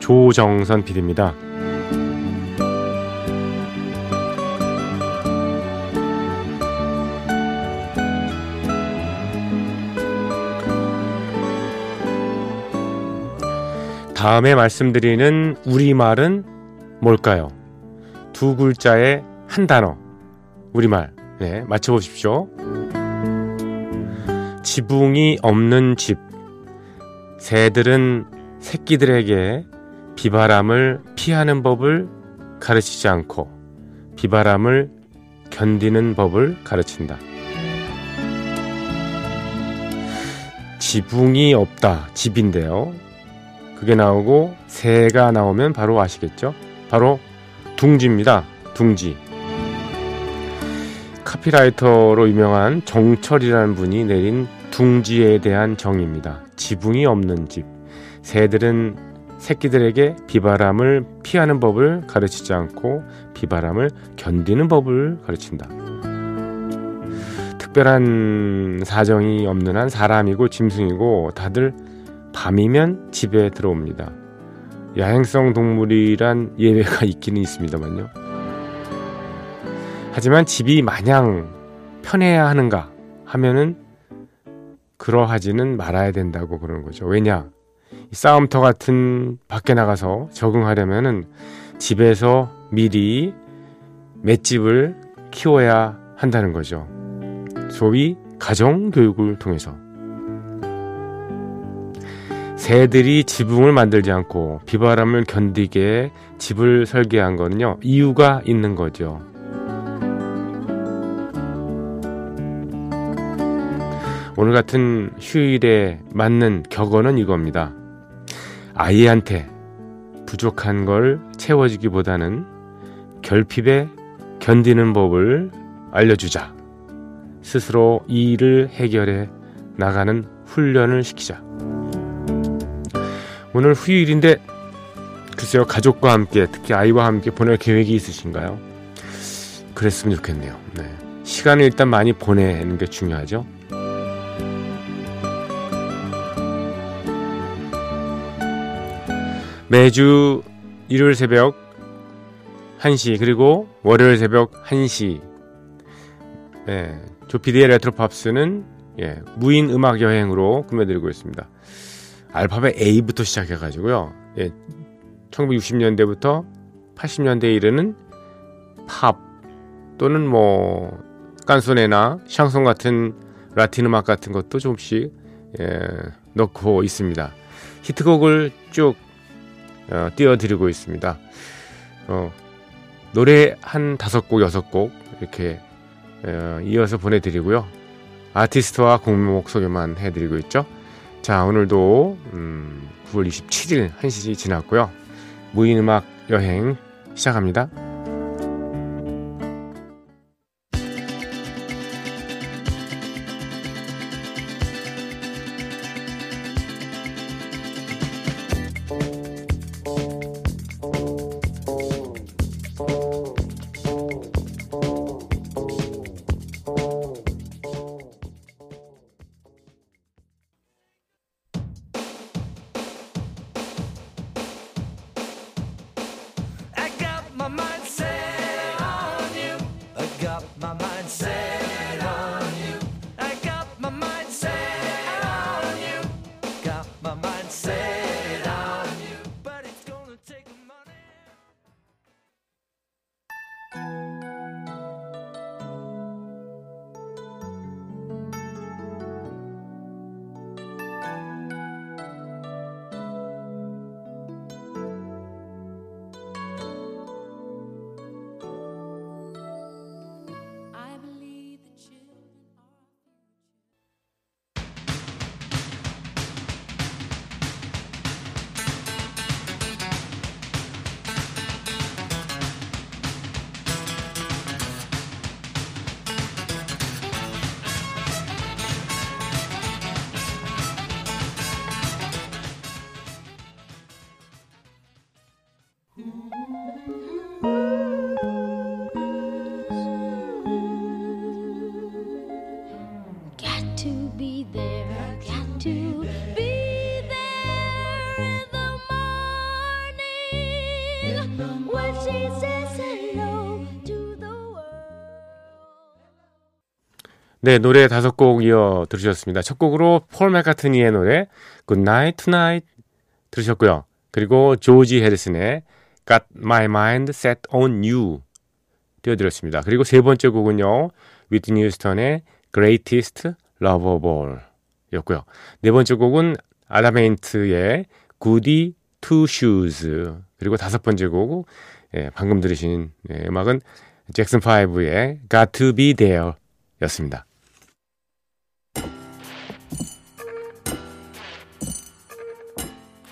조정선 PD입니다. 다음에 말씀드리는 우리말은 뭘까요? 두 글자의 한 단어. 우리말. 네, 맞춰보십시오. 지붕이 없는 집. 새들은 새끼들에게 비바람을 피하는 법을 가르치지 않고 비바람을 견디는 법을 가르친다. 지붕이 없다. 집인데요. 그게 나오고 새가 나오면 바로 아시겠죠? 바로 둥지입니다. 둥지. 카피라이터로 유명한 정철이라는 분이 내린 둥지에 대한 정의입니다. 지붕이 없는 집. 새들은 새끼들에게 비바람을 피하는 법을 가르치지 않고 비바람을 견디는 법을 가르친다. 특별한 사정이 없는 한 사람이고 짐승이고 다들 밤이면 집에 들어옵니다. 야행성 동물이란 예외가 있기는 있습니다만요. 하지만 집이 마냥 편해야 하는가 하면은 그러하지는 말아야 된다고 그러는 거죠. 왜냐? 싸움터 같은 밖에 나가서 적응하려면은 집에서 미리 맷집을 키워야 한다는 거죠. 소위 가정 교육을 통해서. 새들이 지붕을 만들지 않고 비바람을 견디게 집을 설계한 거는요, 이유가 있는 거죠. 오늘 같은 휴일에 맞는 격언은 이겁니다. 아이한테 부족한 걸 채워주기보다는 결핍에 견디는 법을 알려주자. 스스로 이 일을 해결해 나가는 훈련을 시키자. 오늘 휴일인데 글쎄요 가족과 함께 특히 아이와 함께 보낼 계획이 있으신가요? 그랬으면 좋겠네요. 네. 시간을 일단 많이 보내는 게 중요하죠. 매주 일요일 새벽 1시 그리고 월요일 새벽 1시 예, 조피디의 레트로 팝스는 예, 무인 음악 여행으로 꾸며드리고 있습니다. 알파벳 A부터 시작해가지고요. 예, 1960년대부터 80년대에 이르는 팝 또는 뭐 깐소네나 샹송 같은 라틴 음악 같은 것도 조금씩 예, 넣고 있습니다. 히트곡을 쭉 어, 띄워드리고 있습니다. 어, 노래 한 다섯 곡, 여섯 곡 이렇게 어, 이어서 보내드리고요. 아티스트와 곡목 소개만 해드리고 있죠. 자, 오늘도 음, 9월 27일 1시 지났고요. 무인음악 여행 시작합니다. 네, 노래 다섯 곡 이어 들으셨습니다. 첫 곡으로 폴 맥카트니의 노래 Good Night Tonight 들으셨고요. 그리고 조지 해리슨의 Got My Mind Set On You 띄워드렸습니다. 그리고 세 번째 곡은요. 위트니 휴스턴의 Greatest Love of All 였고요. 네 번째 곡은 아다메인트의 Goody Two Shoes 그리고 다섯 번째 곡 예, 방금 들으신 예, 음악은 잭슨 5의 Got To Be There 였습니다.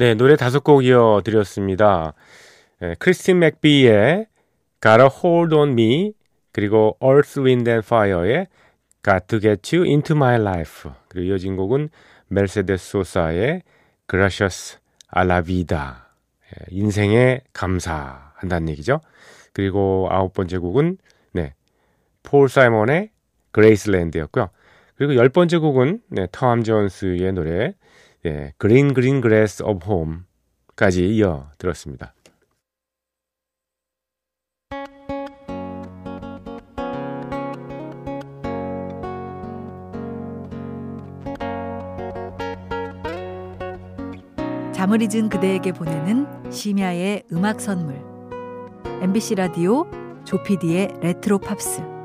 네, 노래 다섯 곡 이어 드렸습니다. 네, 크리스틴 맥비의 Got a Hold On Me 그리고 Earth, Wind and Fire의 Got to Get You Into My Life 그리고 이어진 곡은 메르세데스 소사의 Gracias a la Vida 인생에 감사한다는 얘기죠. 그리고 아홉 번째 곡은 네, 폴 사이먼의 Graceland였고요. 그리고 열 번째 곡은 네, 톰 존스의 노래 예, Green Green Grass of Home까지 이어 들었습니다. 잠을 잊은 그대에게 보내는 심야의 음악 선물 MBC 라디오 조피디의 레트로 팝스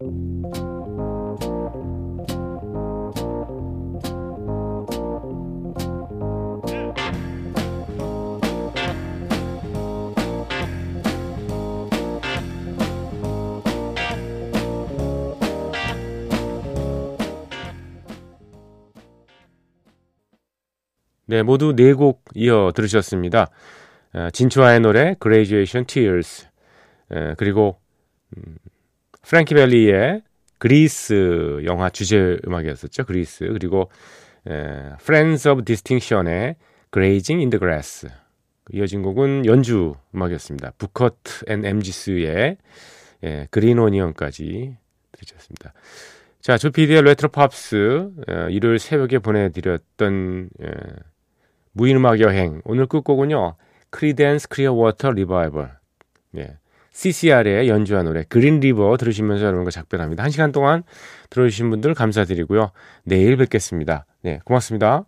네, 모두 네 곡 이어 들으셨습니다. 아, 진추아의 노래 Graduation Tears 그리고 음, 프랭키 벨리의 그리스 영화 주제 음악이었었죠. 그리스 그리고 에, Friends of Distinction의 Grazing in the Grass 이어진 곡은 연주 음악이었습니다. Booker T and MG's의 예, Green Onion까지 들으셨습니다. 자, 조피디의 레트로 팝스 어, 일요일 새벽에 보내드렸던 예, 무인음악 여행 오늘 끝곡은요. Creedence Clearwater Revival 예, CCR의 연주한 노래 Green River 들으시면서 여러분과 작별합니다. 한 시간 동안 들어주신 분들 감사드리고요. 내일 뵙겠습니다. 네, 고맙습니다.